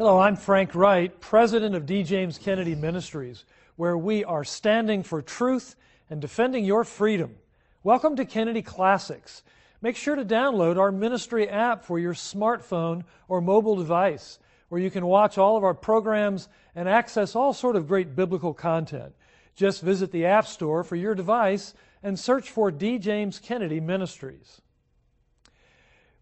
Hello, I'm Frank Wright, president of D. James Kennedy Ministries, where we are standing for truth and defending your freedom. Welcome to Kennedy Classics. Make sure to download our ministry app for your smartphone or mobile device, where you can watch all of our programs and access all sort of great biblical content. Just visit the App Store for your device and search for D. James Kennedy Ministries.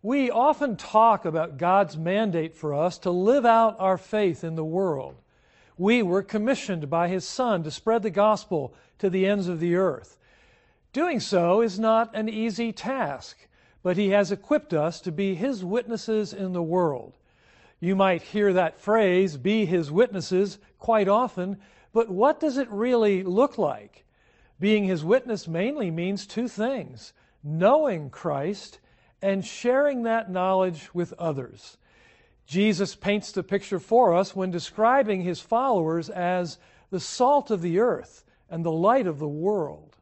We often talk about God's mandate for us to live out our faith in the world. We were commissioned by His Son to spread the gospel to the ends of the earth. Doing so is not an easy task, but He has equipped us to be His witnesses in the world. You might hear that phrase, be His witnesses, quite often, but what does it really look like? Being His witness mainly means two things knowing Christ and sharing that knowledge with others. Jesus paints the picture for us when describing his followers as the salt of the earth and the light of the world.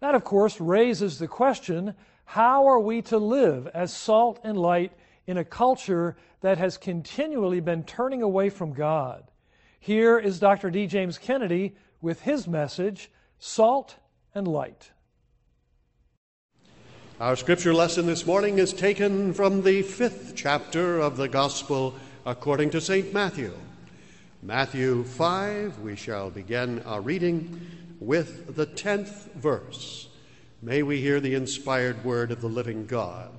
That, of course, raises the question how are we to live as salt and light in a culture that has continually been turning away from God? Here is Dr. D. James Kennedy with his message Salt and Light. Our scripture lesson this morning is taken from the fifth chapter of the Gospel according to St. Matthew. Matthew 5, we shall begin our reading with the tenth verse. May we hear the inspired word of the living God.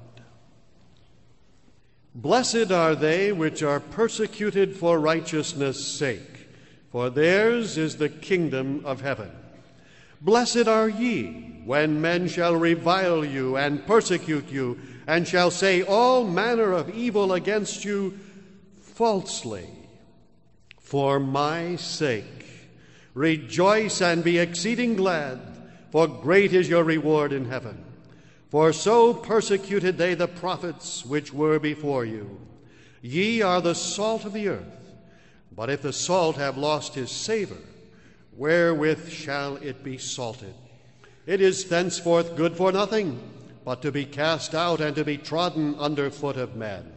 Blessed are they which are persecuted for righteousness' sake, for theirs is the kingdom of heaven. Blessed are ye when men shall revile you and persecute you, and shall say all manner of evil against you falsely for my sake. Rejoice and be exceeding glad, for great is your reward in heaven. For so persecuted they the prophets which were before you. Ye are the salt of the earth, but if the salt have lost his savor, wherewith shall it be salted? It is thenceforth good for nothing, but to be cast out and to be trodden under foot of men.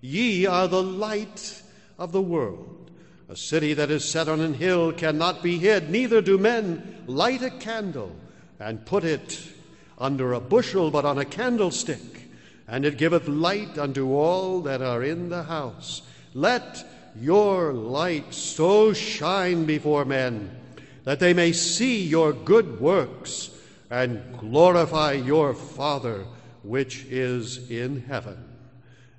Ye are the light of the world. A city that is set on an hill cannot be hid, neither do men light a candle and put it under a bushel, but on a candlestick, and it giveth light unto all that are in the house. Let your light so shine before men that they may see your good works and glorify your Father which is in heaven.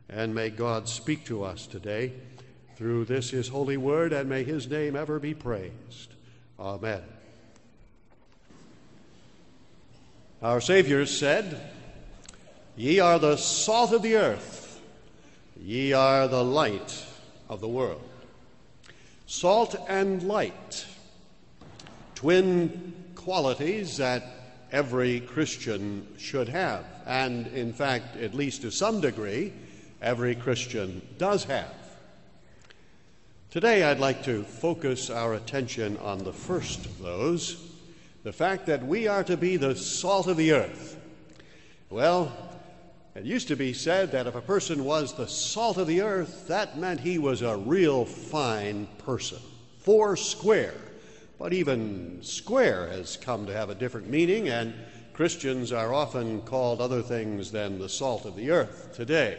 And may God speak to us today through this his holy word, and may his name ever be praised. Amen. Our Savior said, Ye are the salt of the earth, ye are the light of the world. Salt and light twin qualities that every Christian should have, and in fact, at least to some degree, every Christian does have. Today, I'd like to focus our attention on the first of those the fact that we are to be the salt of the earth. Well, it used to be said that if a person was the salt of the earth, that meant he was a real fine person, four square. But even square has come to have a different meaning, and Christians are often called other things than the salt of the earth today.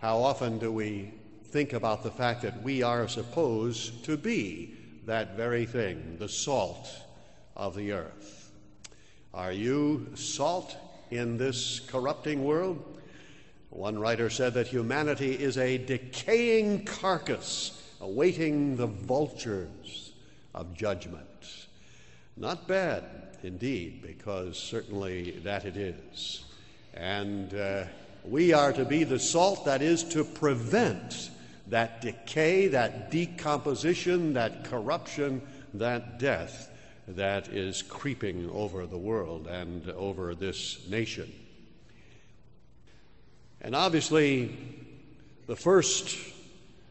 How often do we think about the fact that we are supposed to be that very thing, the salt of the earth? Are you salt in this corrupting world? One writer said that humanity is a decaying carcass awaiting the vultures of judgment. Not bad, indeed, because certainly that it is. And uh, we are to be the salt that is to prevent that decay, that decomposition, that corruption, that death that is creeping over the world and over this nation. And obviously, the first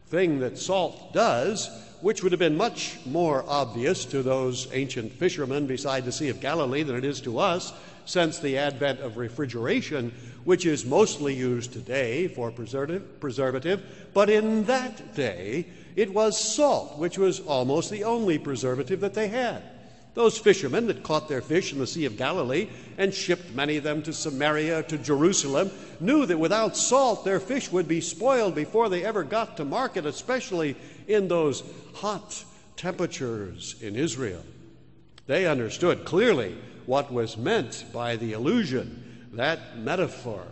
thing that salt does, which would have been much more obvious to those ancient fishermen beside the Sea of Galilee than it is to us, since the advent of refrigeration, which is mostly used today for preservative, preservative, but in that day it was salt, which was almost the only preservative that they had. Those fishermen that caught their fish in the Sea of Galilee and shipped many of them to Samaria, to Jerusalem, knew that without salt their fish would be spoiled before they ever got to market, especially in those hot temperatures in Israel. They understood clearly what was meant by the illusion. That metaphor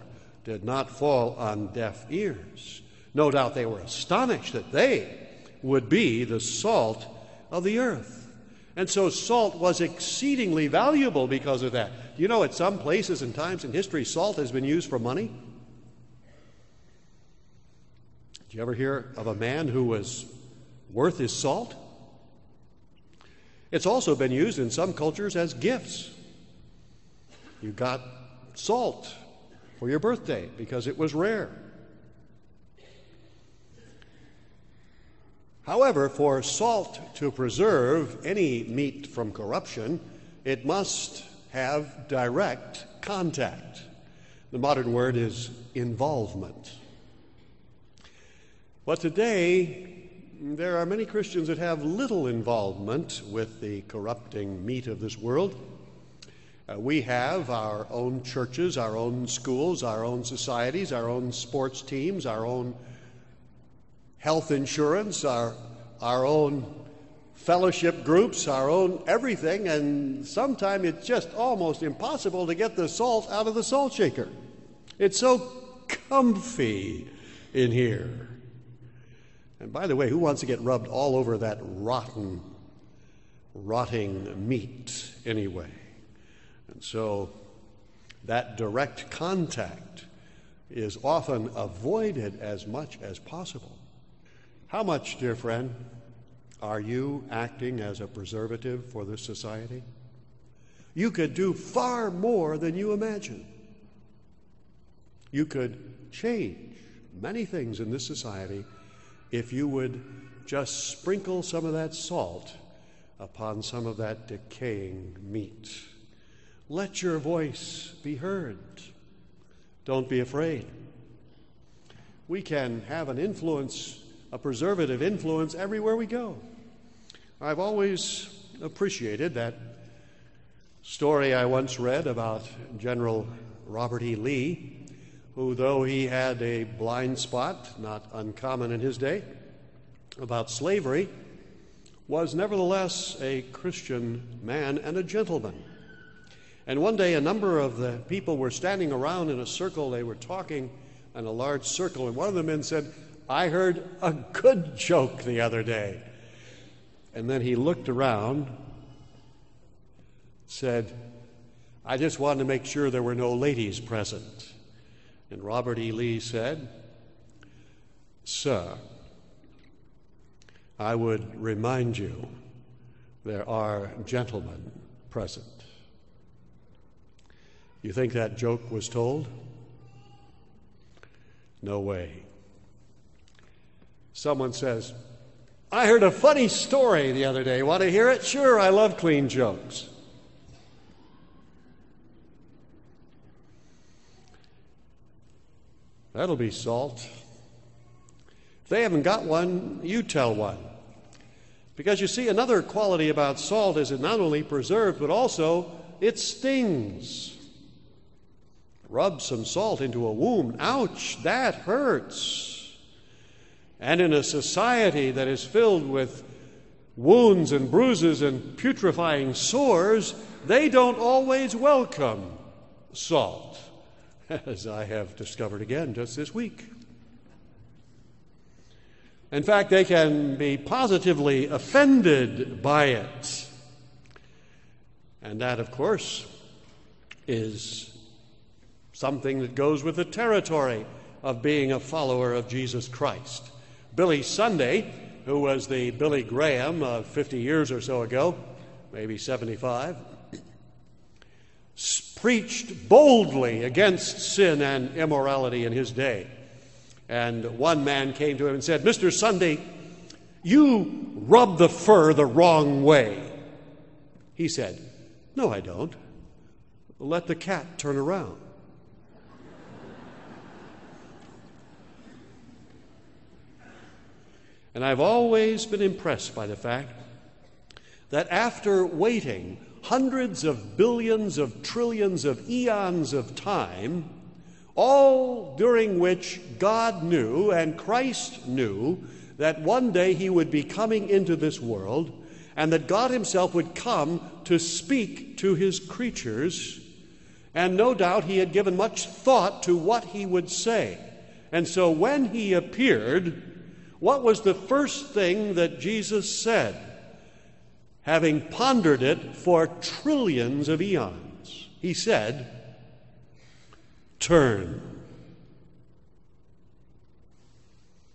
did not fall on deaf ears. No doubt they were astonished that they would be the salt of the earth. And so salt was exceedingly valuable because of that. You know, at some places and times in history, salt has been used for money. Did you ever hear of a man who was worth is salt? It's also been used in some cultures as gifts. You got salt for your birthday because it was rare. However, for salt to preserve any meat from corruption, it must have direct contact. The modern word is involvement. But today, there are many Christians that have little involvement with the corrupting meat of this world. Uh, we have our own churches, our own schools, our own societies, our own sports teams, our own health insurance, our, our own fellowship groups, our own everything, and sometimes it's just almost impossible to get the salt out of the salt shaker. It's so comfy in here. And by the way, who wants to get rubbed all over that rotten, rotting meat anyway? And so that direct contact is often avoided as much as possible. How much, dear friend, are you acting as a preservative for this society? You could do far more than you imagine. You could change many things in this society if you would just sprinkle some of that salt upon some of that decaying meat. Let your voice be heard. Don't be afraid. We can have an influence a preservative influence everywhere we go. I've always appreciated that story I once read about General Robert E. Lee, who, though he had a blind spot, not uncommon in his day, about slavery, was nevertheless a Christian man and a gentleman. And one day, a number of the people were standing around in a circle. They were talking in a large circle, and one of the men said, I heard a good joke the other day. And then he looked around, said, I just wanted to make sure there were no ladies present. And Robert E. Lee said, Sir, I would remind you there are gentlemen present. You think that joke was told? No way. Someone says, I heard a funny story the other day. Want to hear it? Sure, I love clean jokes. That'll be salt. If they haven't got one, you tell one. Because you see, another quality about salt is it not only preserves, but also it stings. Rub some salt into a wound. Ouch, that hurts. And in a society that is filled with wounds and bruises and putrefying sores, they don't always welcome salt, as I have discovered again just this week. In fact, they can be positively offended by it. And that, of course, is something that goes with the territory of being a follower of Jesus Christ. Billy Sunday, who was the Billy Graham of 50 years or so ago, maybe 75, preached boldly against sin and immorality in his day. And one man came to him and said, Mr. Sunday, you rub the fur the wrong way. He said, No, I don't. Let the cat turn around. And I've always been impressed by the fact that after waiting hundreds of billions of trillions of eons of time, all during which God knew and Christ knew that one day he would be coming into this world and that God himself would come to speak to his creatures. And no doubt he had given much thought to what he would say. And so when he appeared, what was the first thing that Jesus said? Having pondered it for trillions of eons, he said, Turn.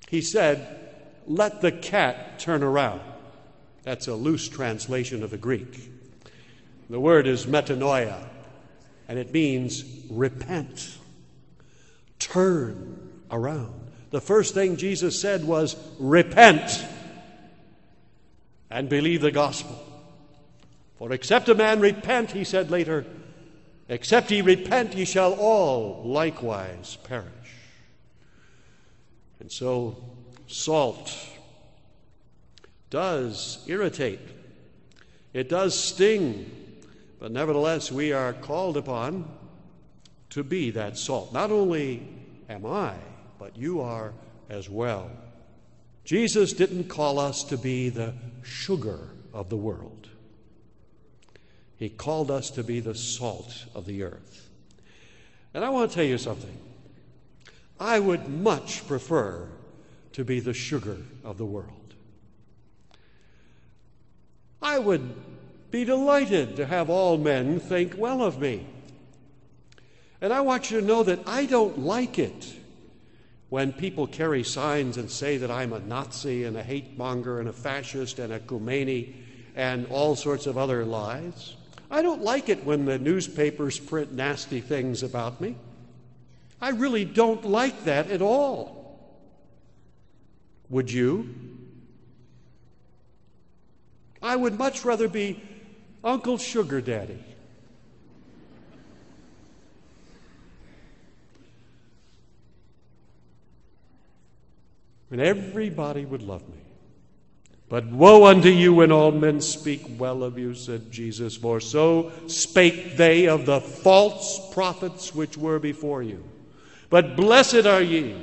He said, Let the cat turn around. That's a loose translation of the Greek. The word is metanoia, and it means repent, turn around the first thing Jesus said was, Repent and believe the gospel. For except a man repent, he said later, except ye repent, ye shall all likewise perish. And so, salt does irritate, it does sting, but nevertheless, we are called upon to be that salt. Not only am I, but you are as well. Jesus didn't call us to be the sugar of the world, He called us to be the salt of the earth. And I want to tell you something. I would much prefer to be the sugar of the world. I would be delighted to have all men think well of me. And I want you to know that I don't like it when people carry signs and say that I'm a Nazi and a hate monger and a fascist and a Khomeini and all sorts of other lies. I don't like it when the newspapers print nasty things about me. I really don't like that at all. Would you? I would much rather be Uncle Sugar Daddy and everybody would love me. But woe unto you when all men speak well of you, said Jesus, for so spake they of the false prophets which were before you. But blessed are ye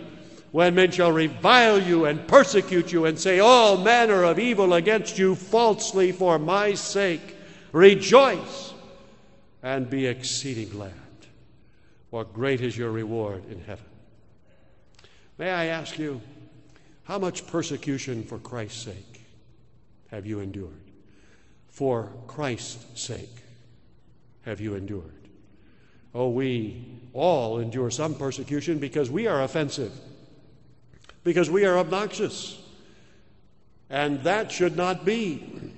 when men shall revile you and persecute you and say all manner of evil against you falsely for my sake. Rejoice and be exceeding glad, for great is your reward in heaven. May I ask you, how much persecution for Christ's sake have you endured? For Christ's sake have you endured? Oh, we all endure some persecution because we are offensive, because we are obnoxious. And that should not be.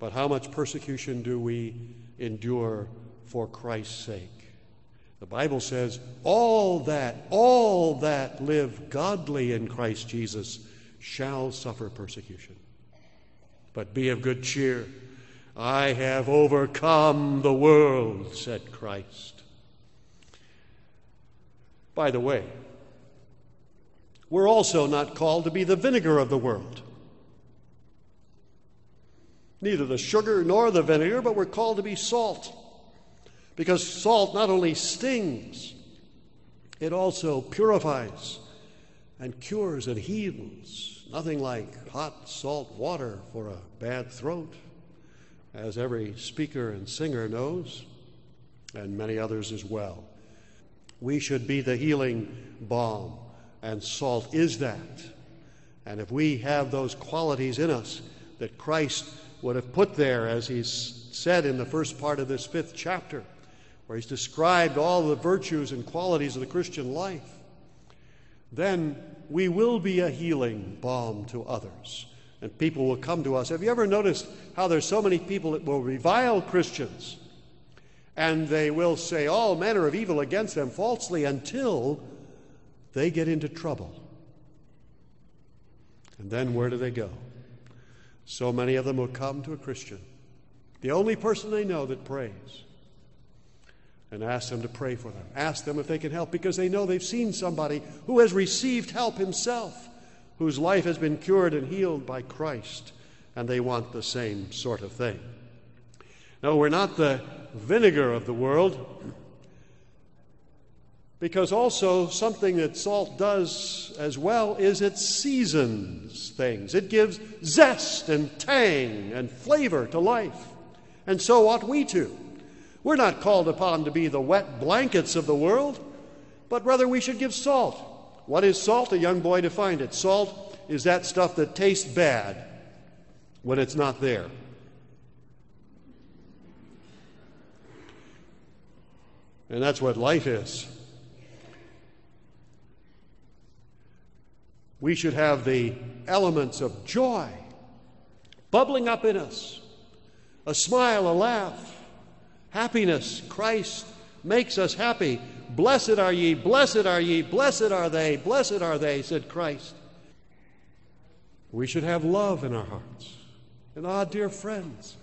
But how much persecution do we endure for Christ's sake? The Bible says, all that, all that live godly in Christ Jesus shall suffer persecution. But be of good cheer. I have overcome the world, said Christ. By the way, we're also not called to be the vinegar of the world. Neither the sugar nor the vinegar, but we're called to be salt. Because salt not only stings, it also purifies and cures and heals. Nothing like hot salt water for a bad throat, as every speaker and singer knows, and many others as well. We should be the healing balm, and salt is that. And if we have those qualities in us that Christ would have put there, as he's said in the first part of this fifth chapter, where he's described all the virtues and qualities of the Christian life, then we will be a healing balm to others. And people will come to us. Have you ever noticed how there's so many people that will revile Christians? And they will say all manner of evil against them falsely until they get into trouble. And then where do they go? So many of them will come to a Christian, the only person they know that prays, and ask them to pray for them. Ask them if they can help because they know they've seen somebody who has received help himself, whose life has been cured and healed by Christ, and they want the same sort of thing. No, we're not the vinegar of the world. Because also, something that salt does as well is it seasons things. It gives zest and tang and flavor to life. And so ought we to. We're not called upon to be the wet blankets of the world, but rather we should give salt. What is salt? A young boy defined it. Salt is that stuff that tastes bad when it's not there. And that's what life is. We should have the elements of joy bubbling up in us a smile, a laugh, happiness. Christ makes us happy. Blessed are ye, blessed are ye, blessed are they, blessed are they, said Christ. We should have love in our hearts. And ah, dear friends,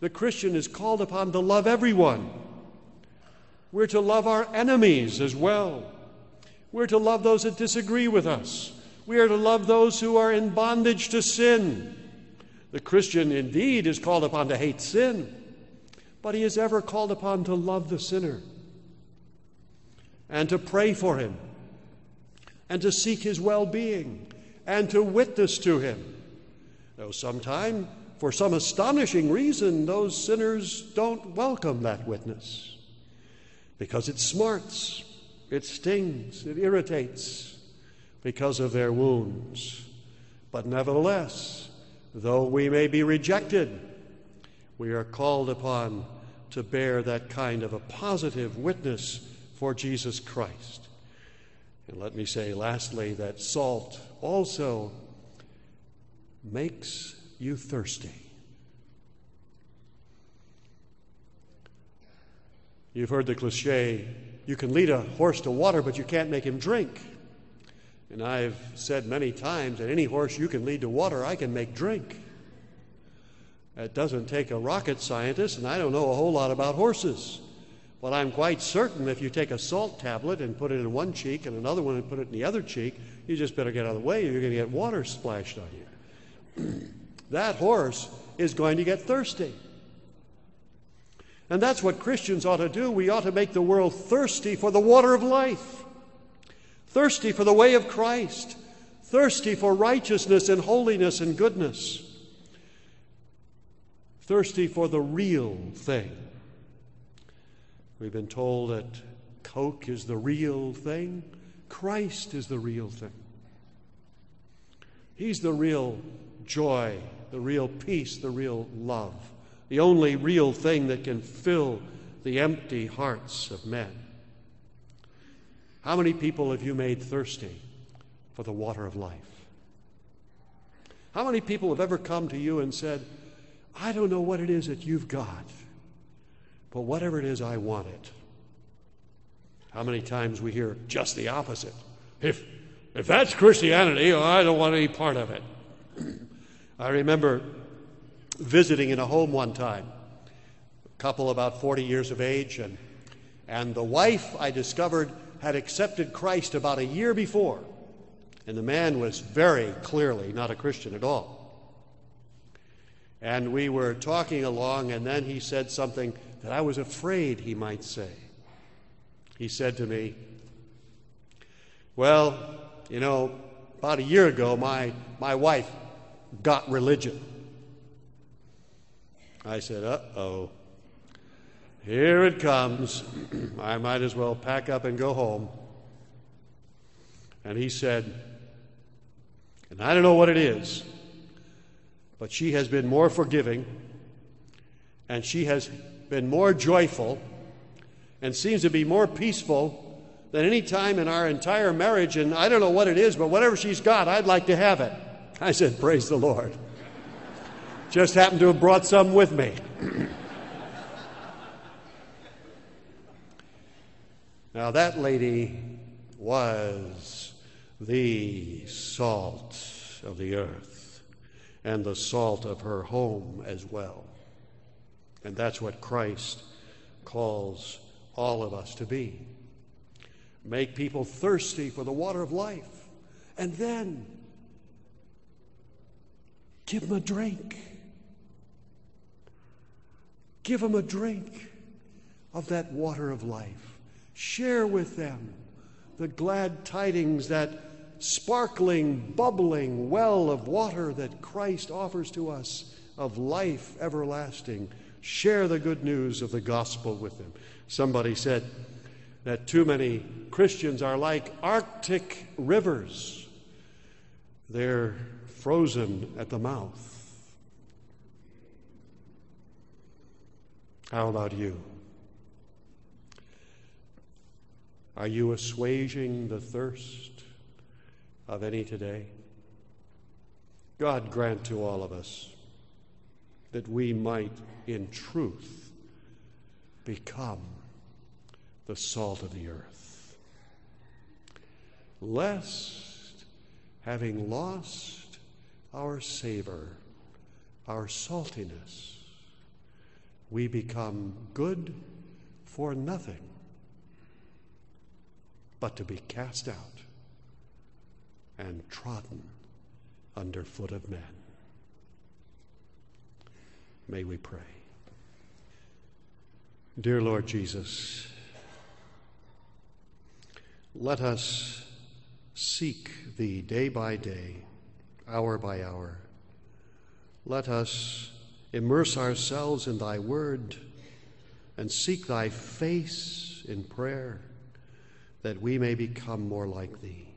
the Christian is called upon to love everyone. We're to love our enemies as well. We're to love those that disagree with us. We are to love those who are in bondage to sin. The Christian indeed is called upon to hate sin, but he is ever called upon to love the sinner and to pray for him and to seek his well being and to witness to him. Though sometimes, for some astonishing reason, those sinners don't welcome that witness because it smarts, it stings, it irritates because of their wounds. But nevertheless, though we may be rejected, we are called upon to bear that kind of a positive witness for Jesus Christ. And let me say, lastly, that salt also makes you thirsty. You've heard the cliche you can lead a horse to water, but you can't make him drink. And I've said many times that any horse you can lead to water, I can make drink. It doesn't take a rocket scientist, and I don't know a whole lot about horses. But I'm quite certain if you take a salt tablet and put it in one cheek and another one and put it in the other cheek, you just better get out of the way. or You're going to get water splashed on you. that horse is going to get thirsty. And that's what Christians ought to do. We ought to make the world thirsty for the water of life thirsty for the way of Christ, thirsty for righteousness and holiness and goodness, thirsty for the real thing. We've been told that Coke is the real thing, Christ is the real thing. He's the real joy, the real peace, the real love, the only real thing that can fill the empty hearts of men. How many people have you made thirsty for the water of life? How many people have ever come to you and said, I don't know what it is that you've got, but whatever it is, I want it? How many times we hear just the opposite? If, if that's Christianity, oh, I don't want any part of it. I remember visiting in a home one time, a couple about 40 years of age, and, and the wife I discovered had accepted Christ about a year before, and the man was very clearly not a Christian at all. And we were talking along, and then he said something that I was afraid he might say. He said to me, Well, you know, about a year ago, my, my wife got religion. I said, Uh oh. Here it comes. I might as well pack up and go home. And he said, and I don't know what it is, but she has been more forgiving, and she has been more joyful, and seems to be more peaceful than any time in our entire marriage, and I don't know what it is, but whatever she's got, I'd like to have it. I said, Praise the Lord. Just happened to have brought some with me. now, that lady was the salt of the earth and the salt of her home as well. And that's what Christ calls all of us to be. Make people thirsty for the water of life, and then give them a drink. Give them a drink of that water of life. Share with them the glad tidings, that sparkling, bubbling well of water that Christ offers to us of life everlasting. Share the good news of the gospel with them. Somebody said that too many Christians are like Arctic rivers, they're frozen at the mouth. How about you? Are you assuaging the thirst of any today? God grant to all of us that we might, in truth, become the salt of the earth. Lest, having lost our savor, our saltiness, we become good for nothing but to be cast out and trodden under foot of men. May we pray. Dear Lord Jesus, let us seek Thee day by day, hour by hour. Let us immerse ourselves in Thy Word and seek Thy face in prayer that we may become more like Thee.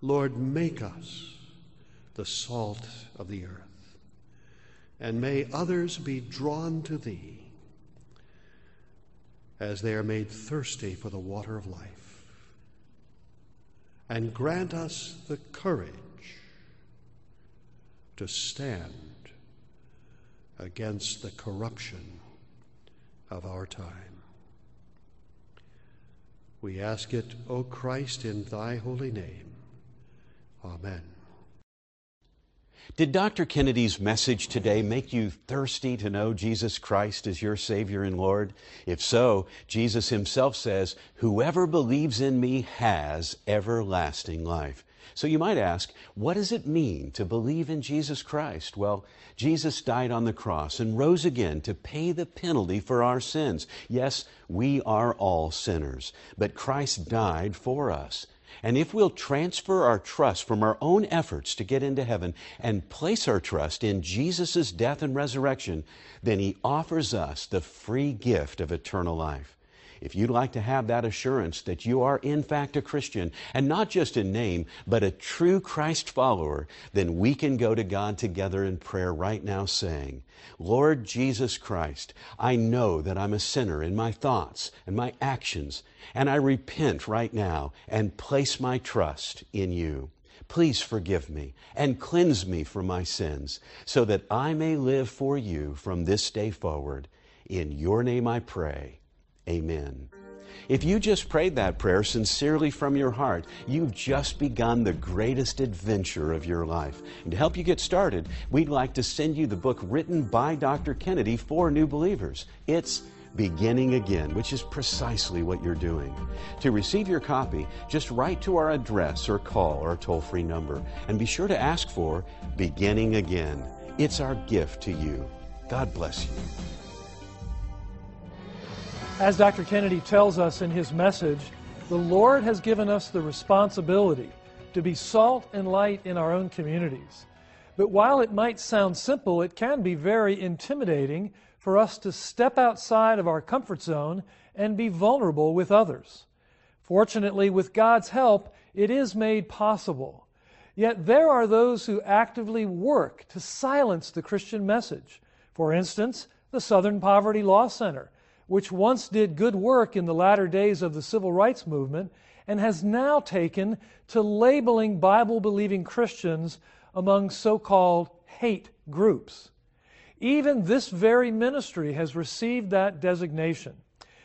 Lord, make us the salt of the earth, and may others be drawn to Thee as they are made thirsty for the water of life and grant us the courage to stand against the corruption of our time. We ask it, O Christ, in thy holy name. Amen. Did Dr. Kennedy's message today make you thirsty to know Jesus Christ as your Savior and Lord? If so, Jesus Himself says, Whoever believes in me has everlasting life. So you might ask, what does it mean to believe in Jesus Christ? Well, Jesus died on the cross and rose again to pay the penalty for our sins. Yes, we are all sinners, but Christ died for us. And if we'll transfer our trust from our own efforts to get into heaven and place our trust in Jesus' death and resurrection, then He offers us the free gift of eternal life. If you'd like to have that assurance that you are in fact a Christian, and not just in name, but a true Christ follower, then we can go to God together in prayer right now saying, Lord Jesus Christ, I know that I'm a sinner in my thoughts and my actions, and I repent right now and place my trust in you. Please forgive me and cleanse me from my sins so that I may live for you from this day forward. In your name I pray. Amen. If you just prayed that prayer sincerely from your heart, you've just begun the greatest adventure of your life. And to help you get started, we'd like to send you the book written by Dr. Kennedy for new believers. It's Beginning Again, which is precisely what you're doing. To receive your copy, just write to our address or call our toll free number. And be sure to ask for Beginning Again. It's our gift to you. God bless you. As Dr. Kennedy tells us in his message, the Lord has given us the responsibility to be salt and light in our own communities. But while it might sound simple, it can be very intimidating for us to step outside of our comfort zone and be vulnerable with others. Fortunately, with God's help, it is made possible. Yet there are those who actively work to silence the Christian message. For instance, the Southern Poverty Law Center which once did good work in the latter days of the civil rights movement and has now taken to labeling Bible believing Christians among so called hate groups. Even this very ministry has received that designation.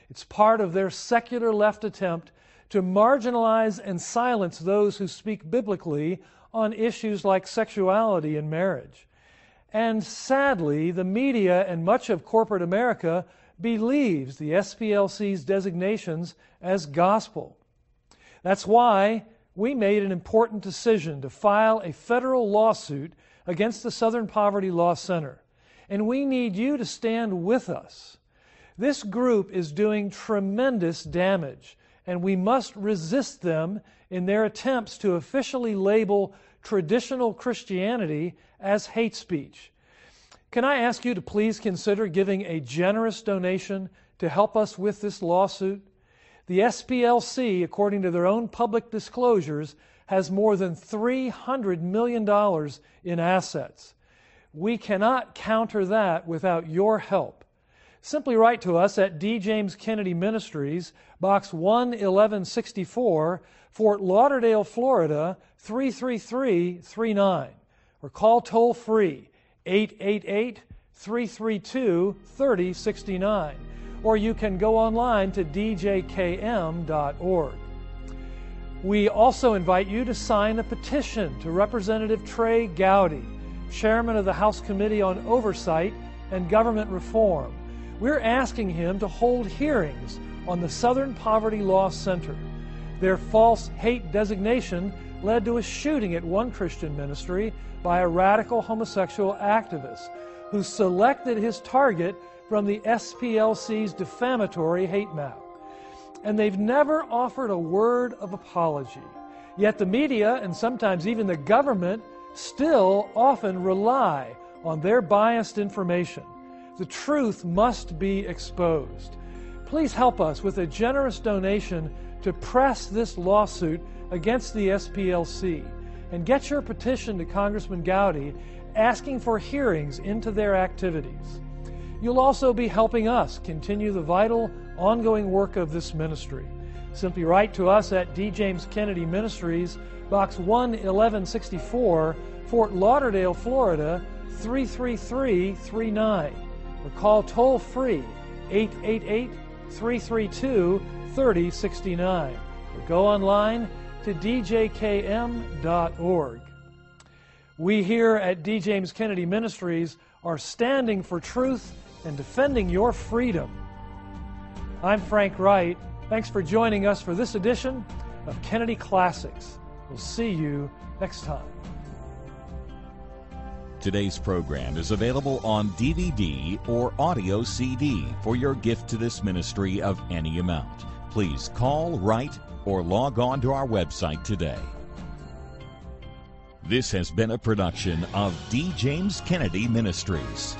It's part of their secular left attempt to marginalize and silence those who speak biblically on issues like sexuality and marriage. And sadly, the media and much of corporate America believes the SPLC's designations as gospel. That's why we made an important decision to file a federal lawsuit against the Southern Poverty Law Center. And we need you to stand with us. This group is doing tremendous damage, and we must resist them in their attempts to officially label traditional Christianity as hate speech. Can I ask you to please consider giving a generous donation to help us with this lawsuit? The SPLC, according to their own public disclosures, has more than $300 million in assets. We cannot counter that without your help. Simply write to us at D. James Kennedy Ministries, Box 11164, Fort Lauderdale, Florida 33339, or call toll free 888 332 3069 or you can go online to djkm.org. We also invite you to sign a petition to Representative Trey Gowdy, Chairman of the House Committee on Oversight and Government Reform. We're asking him to hold hearings on the Southern Poverty Law Center. Their false hate designation led to a shooting at one Christian ministry by a radical homosexual activist who selected his target from the SPLC's defamatory hate map. And they've never offered a word of apology. Yet the media and sometimes even the government still often rely on their biased information. The truth must be exposed. Please help us with a generous donation to press this lawsuit against the SPLC and get your petition to Congressman Gowdy asking for hearings into their activities. You'll also be helping us continue the vital, ongoing work of this ministry. Simply write to us at D. James Kennedy Ministries, Box 11164, Fort Lauderdale, Florida 33339, or call toll free 888 332 3069, or go online to djkm.org. We here at D. James Kennedy Ministries are standing for truth and defending your freedom. I'm Frank Wright. Thanks for joining us for this edition of Kennedy Classics. We'll see you next time. Today's program is available on DVD or audio CD for your gift to this ministry of any amount. Please call, write, or log on to our website today. This has been a production of D. James Kennedy Ministries.